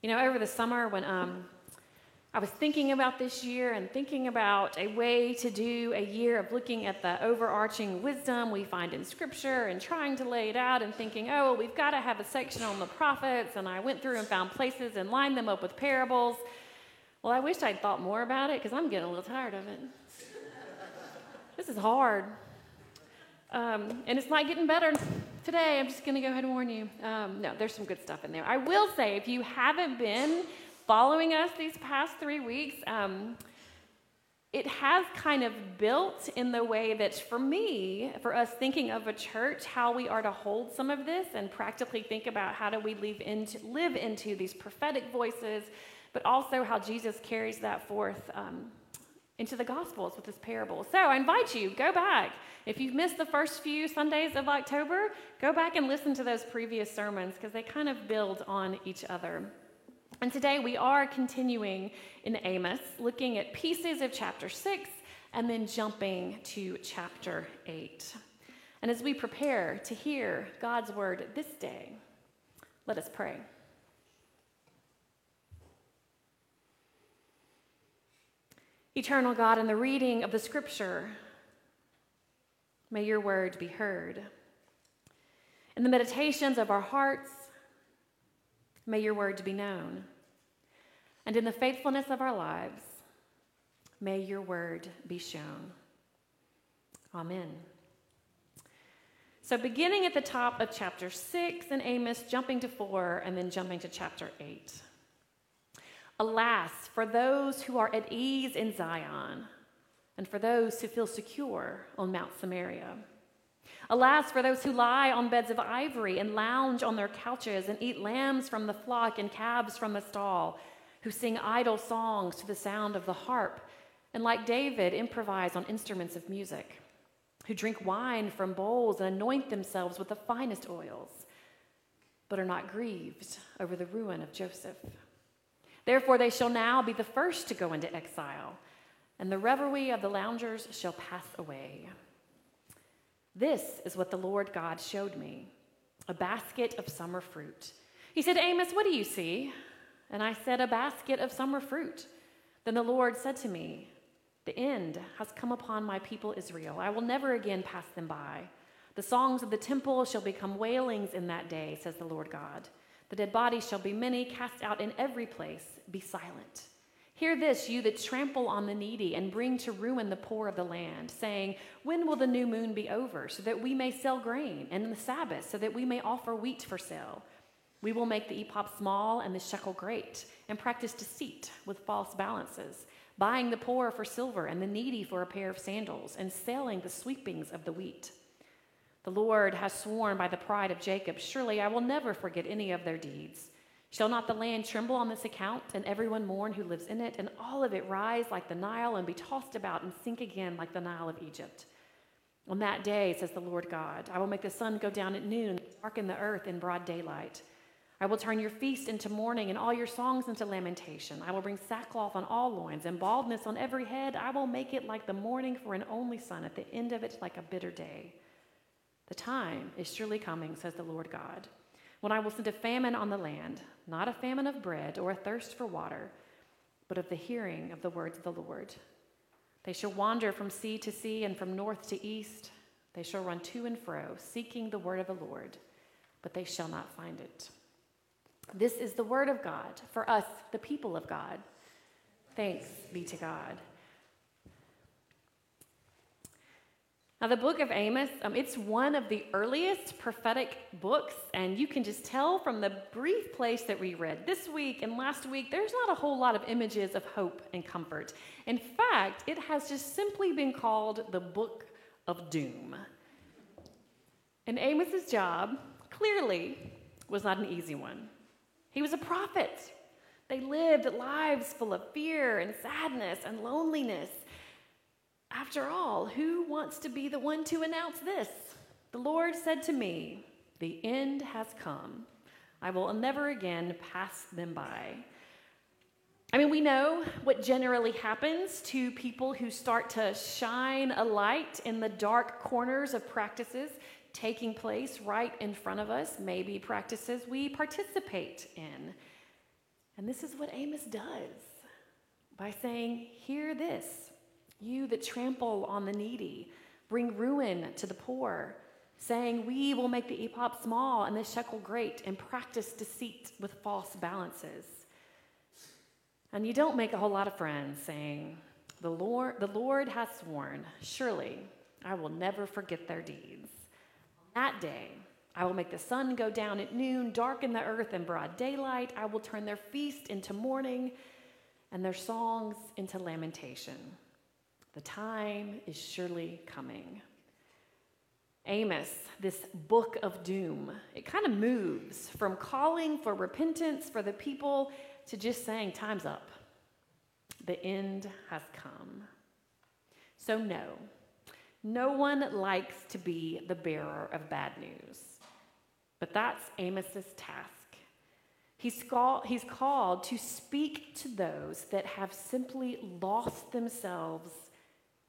You know, over the summer when um, I was thinking about this year and thinking about a way to do a year of looking at the overarching wisdom we find in Scripture and trying to lay it out and thinking, oh, well, we've got to have a section on the prophets. And I went through and found places and lined them up with parables. Well, I wish I'd thought more about it because I'm getting a little tired of it. this is hard. Um, and it's not getting better today. I'm just going to go ahead and warn you. Um, no, there's some good stuff in there. I will say, if you haven't been following us these past three weeks, um, it has kind of built in the way that, for me, for us thinking of a church, how we are to hold some of this and practically think about how do we live into, live into these prophetic voices, but also how Jesus carries that forth um, into the Gospels with this parable. So I invite you, go back. If you've missed the first few Sundays of October, go back and listen to those previous sermons because they kind of build on each other. And today we are continuing in Amos, looking at pieces of chapter 6 and then jumping to chapter 8. And as we prepare to hear God's word this day, let us pray. Eternal God, in the reading of the scripture, may your word be heard. In the meditations of our hearts, may your word be known. And in the faithfulness of our lives, may your word be shown. Amen. So, beginning at the top of chapter 6 in Amos, jumping to 4, and then jumping to chapter 8. Alas, for those who are at ease in Zion, and for those who feel secure on Mount Samaria. Alas, for those who lie on beds of ivory and lounge on their couches and eat lambs from the flock and calves from the stall, who sing idle songs to the sound of the harp, and like David, improvise on instruments of music, who drink wine from bowls and anoint themselves with the finest oils, but are not grieved over the ruin of Joseph. Therefore, they shall now be the first to go into exile, and the revelry of the loungers shall pass away. This is what the Lord God showed me a basket of summer fruit. He said, Amos, what do you see? And I said, A basket of summer fruit. Then the Lord said to me, The end has come upon my people Israel. I will never again pass them by. The songs of the temple shall become wailings in that day, says the Lord God. The dead bodies shall be many, cast out in every place. Be silent. Hear this, you that trample on the needy and bring to ruin the poor of the land, saying, When will the new moon be over, so that we may sell grain, and the Sabbath, so that we may offer wheat for sale? We will make the ephah small and the shekel great, and practice deceit with false balances, buying the poor for silver and the needy for a pair of sandals, and selling the sweepings of the wheat. The Lord has sworn by the pride of Jacob, Surely I will never forget any of their deeds. Shall not the land tremble on this account, and everyone mourn who lives in it, and all of it rise like the Nile, and be tossed about and sink again like the Nile of Egypt? On that day, says the Lord God, I will make the sun go down at noon, darken the earth in broad daylight. I will turn your feast into mourning, and all your songs into lamentation. I will bring sackcloth on all loins, and baldness on every head. I will make it like the mourning for an only son, at the end of it, like a bitter day. The time is surely coming, says the Lord God, when I will send a famine on the land, not a famine of bread or a thirst for water, but of the hearing of the words of the Lord. They shall wander from sea to sea and from north to east. They shall run to and fro, seeking the word of the Lord, but they shall not find it. This is the word of God for us, the people of God. Thanks be to God. Now, the book of Amos, um, it's one of the earliest prophetic books, and you can just tell from the brief place that we read this week and last week, there's not a whole lot of images of hope and comfort. In fact, it has just simply been called the book of doom. And Amos's job, clearly, was not an easy one. He was a prophet. They lived lives full of fear and sadness and loneliness. After all, who wants to be the one to announce this? The Lord said to me, The end has come. I will never again pass them by. I mean, we know what generally happens to people who start to shine a light in the dark corners of practices taking place right in front of us, maybe practices we participate in. And this is what Amos does by saying, Hear this, you that trample on the needy, bring ruin to the poor, saying, We will make the ephah small and the shekel great, and practice deceit with false balances. And you don't make a whole lot of friends saying, The Lord, the Lord has sworn, surely I will never forget their deeds. That day, I will make the sun go down at noon, darken the earth in broad daylight. I will turn their feast into mourning and their songs into lamentation. The time is surely coming. Amos, this book of doom, it kind of moves from calling for repentance for the people to just saying, Time's up. The end has come. So, no, no one likes to be the bearer of bad news. But that's Amos's task. He's, call, he's called to speak to those that have simply lost themselves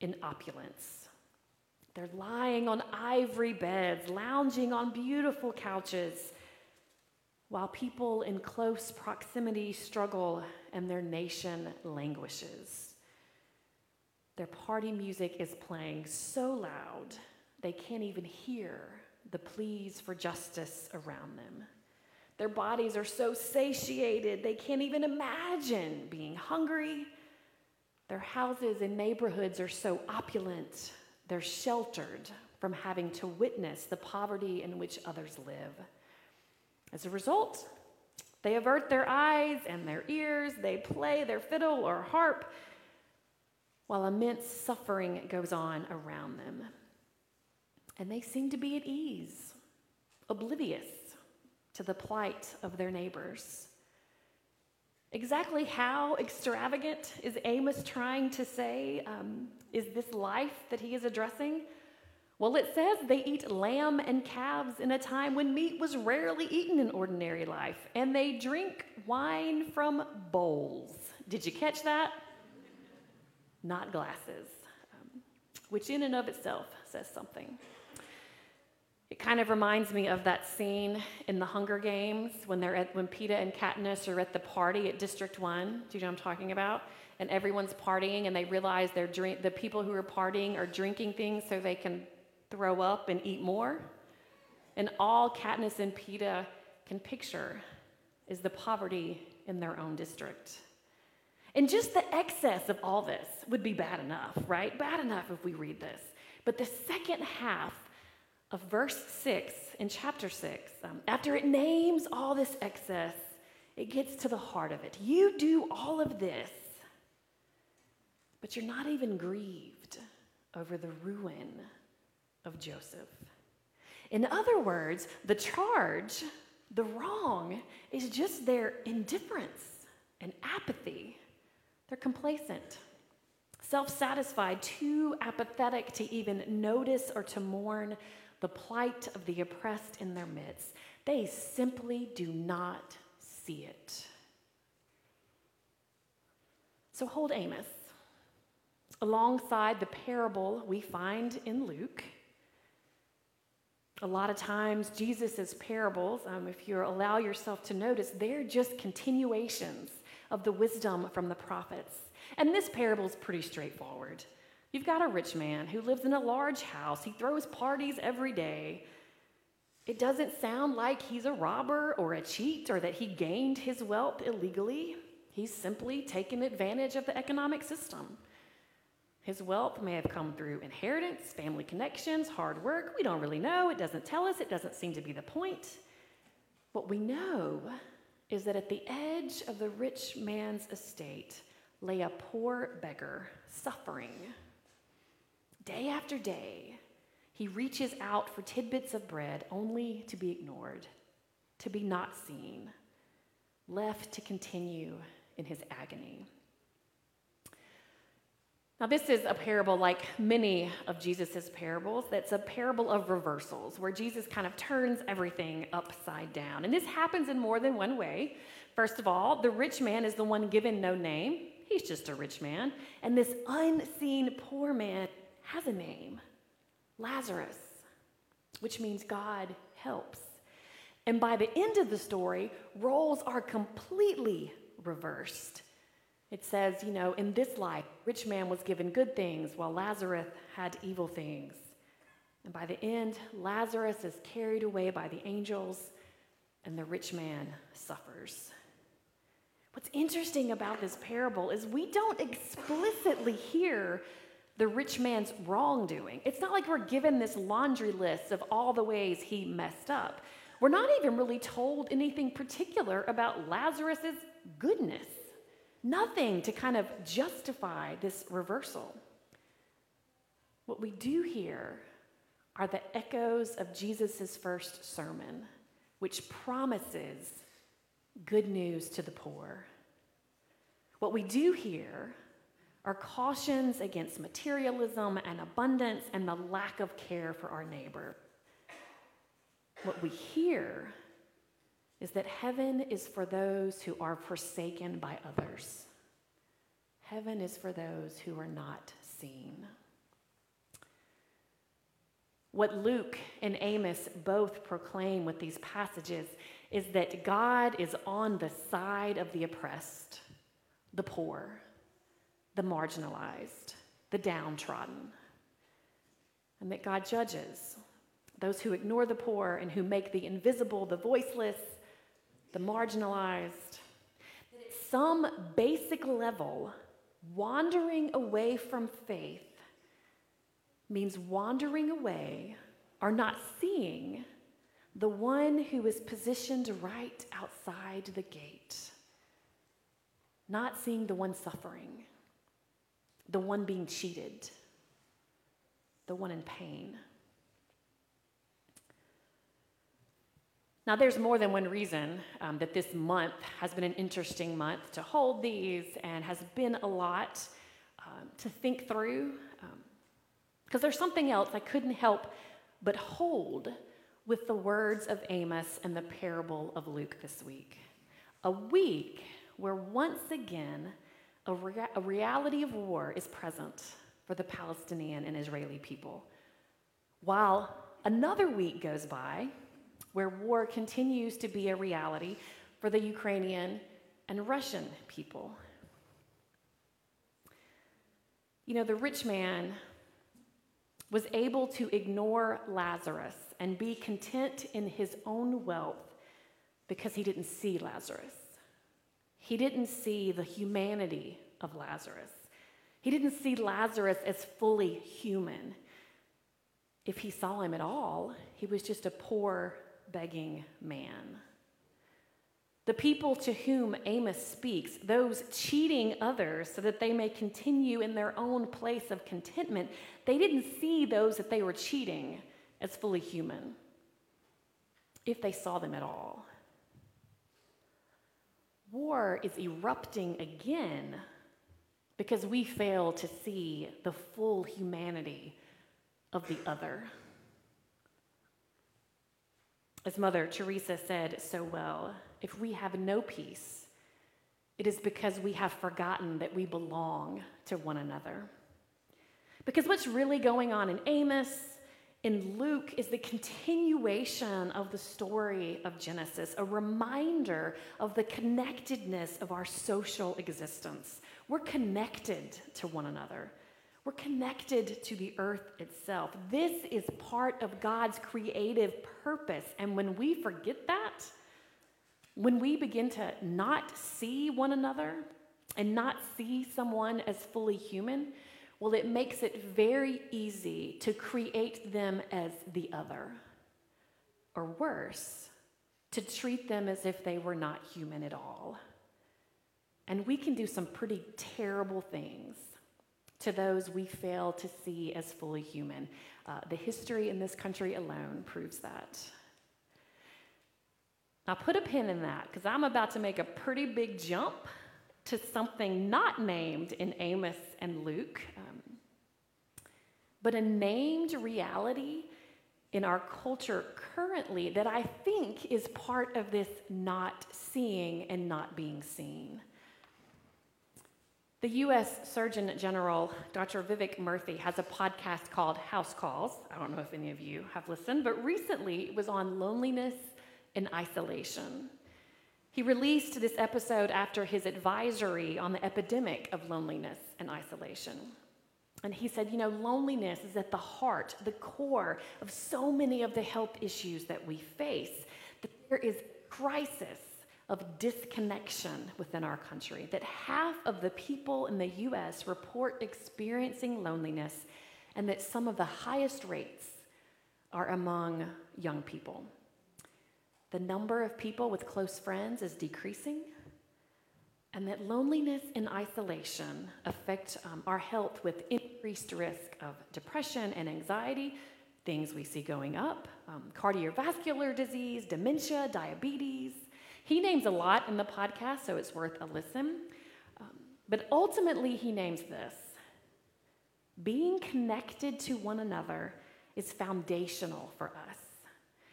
in opulence. They're lying on ivory beds, lounging on beautiful couches, while people in close proximity struggle and their nation languishes. Their party music is playing so loud they can't even hear the pleas for justice around them. Their bodies are so satiated, they can't even imagine being hungry. Their houses and neighborhoods are so opulent, they're sheltered from having to witness the poverty in which others live. As a result, they avert their eyes and their ears, they play their fiddle or harp, while immense suffering goes on around them. And they seem to be at ease, oblivious to the plight of their neighbors. Exactly how extravagant is Amos trying to say um, is this life that he is addressing? Well, it says they eat lamb and calves in a time when meat was rarely eaten in ordinary life, and they drink wine from bowls. Did you catch that? Not glasses, um, which in and of itself says something. It kind of reminds me of that scene in the Hunger Games when they're at when Peeta and Katniss are at the party at District One. Do you know what I'm talking about? And everyone's partying, and they realize they're drink the people who are partying are drinking things so they can throw up and eat more. And all Katniss and Peeta can picture is the poverty in their own district. And just the excess of all this would be bad enough, right? Bad enough if we read this. But the second half of verse 6 in chapter 6, um, after it names all this excess, it gets to the heart of it. You do all of this, but you're not even grieved over the ruin of Joseph. In other words, the charge, the wrong, is just their indifference and apathy. They're complacent, self satisfied, too apathetic to even notice or to mourn the plight of the oppressed in their midst. They simply do not see it. So hold Amos alongside the parable we find in Luke. A lot of times, Jesus' parables, um, if you allow yourself to notice, they're just continuations of the wisdom from the prophets. And this parable is pretty straightforward. You've got a rich man who lives in a large house, he throws parties every day. It doesn't sound like he's a robber or a cheat or that he gained his wealth illegally. He's simply taken advantage of the economic system. His wealth may have come through inheritance, family connections, hard work. We don't really know. It doesn't tell us. It doesn't seem to be the point. What we know is that at the edge of the rich man's estate lay a poor beggar suffering Day after day, he reaches out for tidbits of bread only to be ignored, to be not seen, left to continue in his agony. Now, this is a parable like many of Jesus' parables. That's a parable of reversals, where Jesus kind of turns everything upside down. And this happens in more than one way. First of all, the rich man is the one given no name, he's just a rich man. And this unseen poor man has a name Lazarus, which means God helps. And by the end of the story, roles are completely reversed. It says, you know, in this life, rich man was given good things while Lazarus had evil things. And by the end, Lazarus is carried away by the angels, and the rich man suffers. What's interesting about this parable is we don't explicitly hear the rich man's wrongdoing. It's not like we're given this laundry list of all the ways he messed up. We're not even really told anything particular about Lazarus's goodness. Nothing to kind of justify this reversal. What we do hear are the echoes of Jesus' first sermon, which promises good news to the poor. What we do hear are cautions against materialism and abundance and the lack of care for our neighbor. What we hear is that heaven is for those who are forsaken by others. Heaven is for those who are not seen. What Luke and Amos both proclaim with these passages is that God is on the side of the oppressed, the poor, the marginalized, the downtrodden, and that God judges those who ignore the poor and who make the invisible, the voiceless, the marginalized. That at some basic level, wandering away from faith means wandering away or not seeing the one who is positioned right outside the gate, not seeing the one suffering, the one being cheated, the one in pain. Now, there's more than one reason um, that this month has been an interesting month to hold these and has been a lot um, to think through. Because um, there's something else I couldn't help but hold with the words of Amos and the parable of Luke this week. A week where once again a, rea- a reality of war is present for the Palestinian and Israeli people. While another week goes by where war continues to be a reality for the Ukrainian and Russian people. You know, the rich man was able to ignore Lazarus and be content in his own wealth because he didn't see Lazarus. He didn't see the humanity of Lazarus. He didn't see Lazarus as fully human. If he saw him at all, he was just a poor, begging man. The people to whom Amos speaks, those cheating others so that they may continue in their own place of contentment, they didn't see those that they were cheating as fully human, if they saw them at all. War is erupting again because we fail to see the full humanity of the other. As Mother Teresa said so well, if we have no peace, it is because we have forgotten that we belong to one another. Because what's really going on in Amos, in Luke, is the continuation of the story of Genesis, a reminder of the connectedness of our social existence. We're connected to one another. We're connected to the earth itself. This is part of God's creative purpose. And when we forget that, when we begin to not see one another and not see someone as fully human, well, it makes it very easy to create them as the other. Or worse, to treat them as if they were not human at all. And we can do some pretty terrible things to those we fail to see as fully human. Uh, the history in this country alone proves that. Now, put a pin in that because I'm about to make a pretty big jump to something not named in Amos and Luke, um, but a named reality in our culture currently that I think is part of this not seeing and not being seen. The US Surgeon General, Dr. Vivek Murthy, has a podcast called House Calls. I don't know if any of you have listened, but recently it was on loneliness and isolation. He released this episode after his advisory on the epidemic of loneliness and isolation. And he said, you know, loneliness is at the heart, the core of so many of the health issues that we face. That there is crisis of disconnection within our country, that half of the people in the US report experiencing loneliness, and that some of the highest rates are among young people. The number of people with close friends is decreasing, and that loneliness and isolation affect um, our health with increased risk of depression and anxiety, things we see going up, um, cardiovascular disease, dementia, diabetes. He names a lot in the podcast, so it's worth a listen. Um, but ultimately, he names this being connected to one another is foundational for us.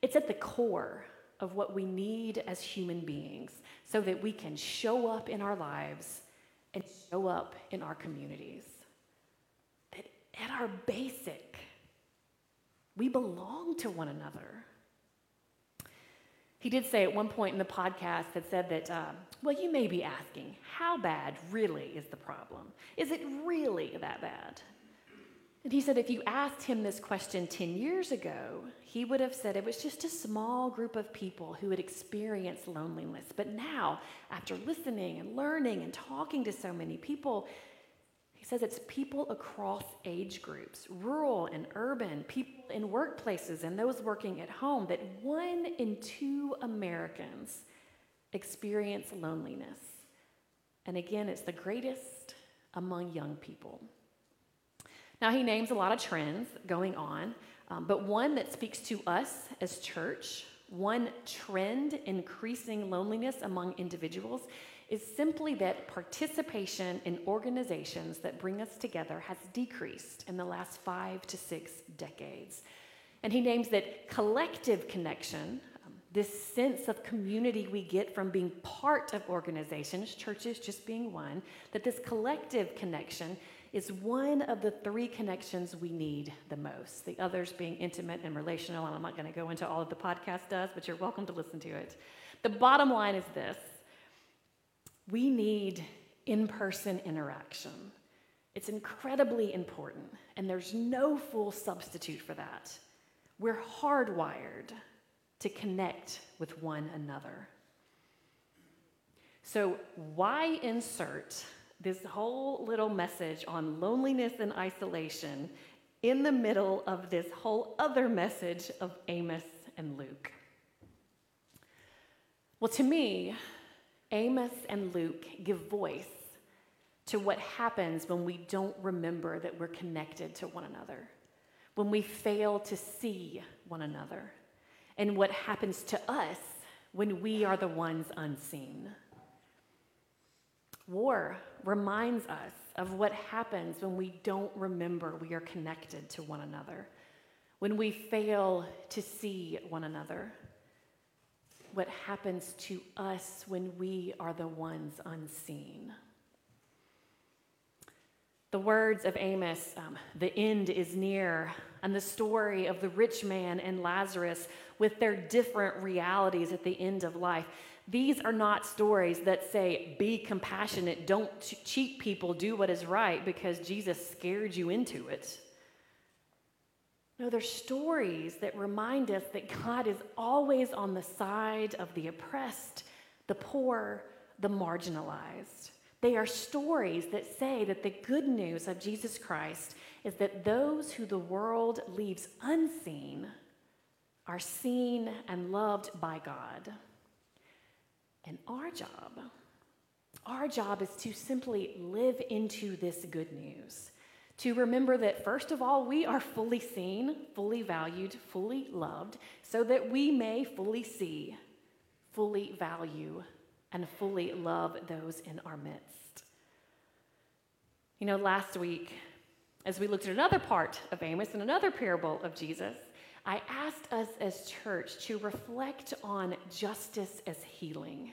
It's at the core of what we need as human beings so that we can show up in our lives and show up in our communities. That at our basic, we belong to one another. He did say at one point in the podcast that said that, uh, well, you may be asking, how bad really is the problem? Is it really that bad? And he said if you asked him this question 10 years ago, he would have said it was just a small group of people who had experienced loneliness. But now, after listening and learning and talking to so many people, he says it's people across age groups, rural and urban, people in workplaces and those working at home, that one in two Americans experience loneliness. And again, it's the greatest among young people. Now, he names a lot of trends going on, um, but one that speaks to us as church, one trend increasing loneliness among individuals, is simply that participation in organizations that bring us together has decreased in the last five to six decades. And he names that collective connection, um, this sense of community we get from being part of organizations, churches just being one, that this collective connection is one of the three connections we need the most. The others being intimate and relational, and I'm not going to go into all of the podcast does, but you're welcome to listen to it. The bottom line is this we need in person interaction. It's incredibly important, and there's no full substitute for that. We're hardwired to connect with one another. So, why insert this whole little message on loneliness and isolation in the middle of this whole other message of Amos and Luke. Well, to me, Amos and Luke give voice to what happens when we don't remember that we're connected to one another, when we fail to see one another, and what happens to us when we are the ones unseen. War reminds us of what happens when we don't remember we are connected to one another, when we fail to see one another, what happens to us when we are the ones unseen. The words of Amos, um, the end is near, and the story of the rich man and Lazarus with their different realities at the end of life these are not stories that say, be compassionate, don't cheat people, do what is right because Jesus scared you into it. No, they're stories that remind us that God is always on the side of the oppressed, the poor, the marginalized. They are stories that say that the good news of Jesus Christ is that those who the world leaves unseen are seen and loved by God. And our job, our job is to simply live into this good news. To remember that, first of all, we are fully seen, fully valued, fully loved, so that we may fully see, fully value, and fully love those in our midst. You know, last week, as we looked at another part of Amos and another parable of Jesus, I asked us as church to reflect on justice as healing,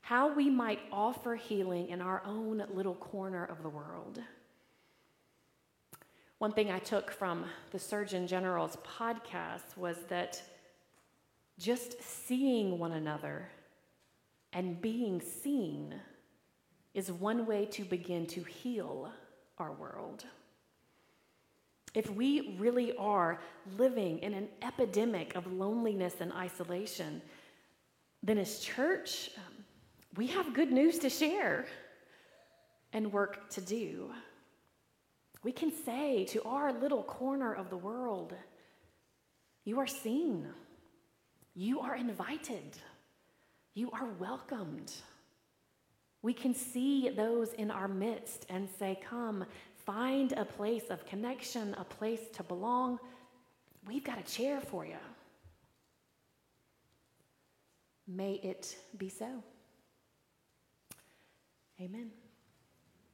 how we might offer healing in our own little corner of the world. One thing I took from the Surgeon General's podcast was that just seeing one another And being seen is one way to begin to heal our world. If we really are living in an epidemic of loneliness and isolation, then as church, um, we have good news to share and work to do. We can say to our little corner of the world, You are seen, you are invited, you are welcomed. We can see those in our midst and say, Come, find a place of connection, a place to belong. We've got a chair for you. May it be so. Amen.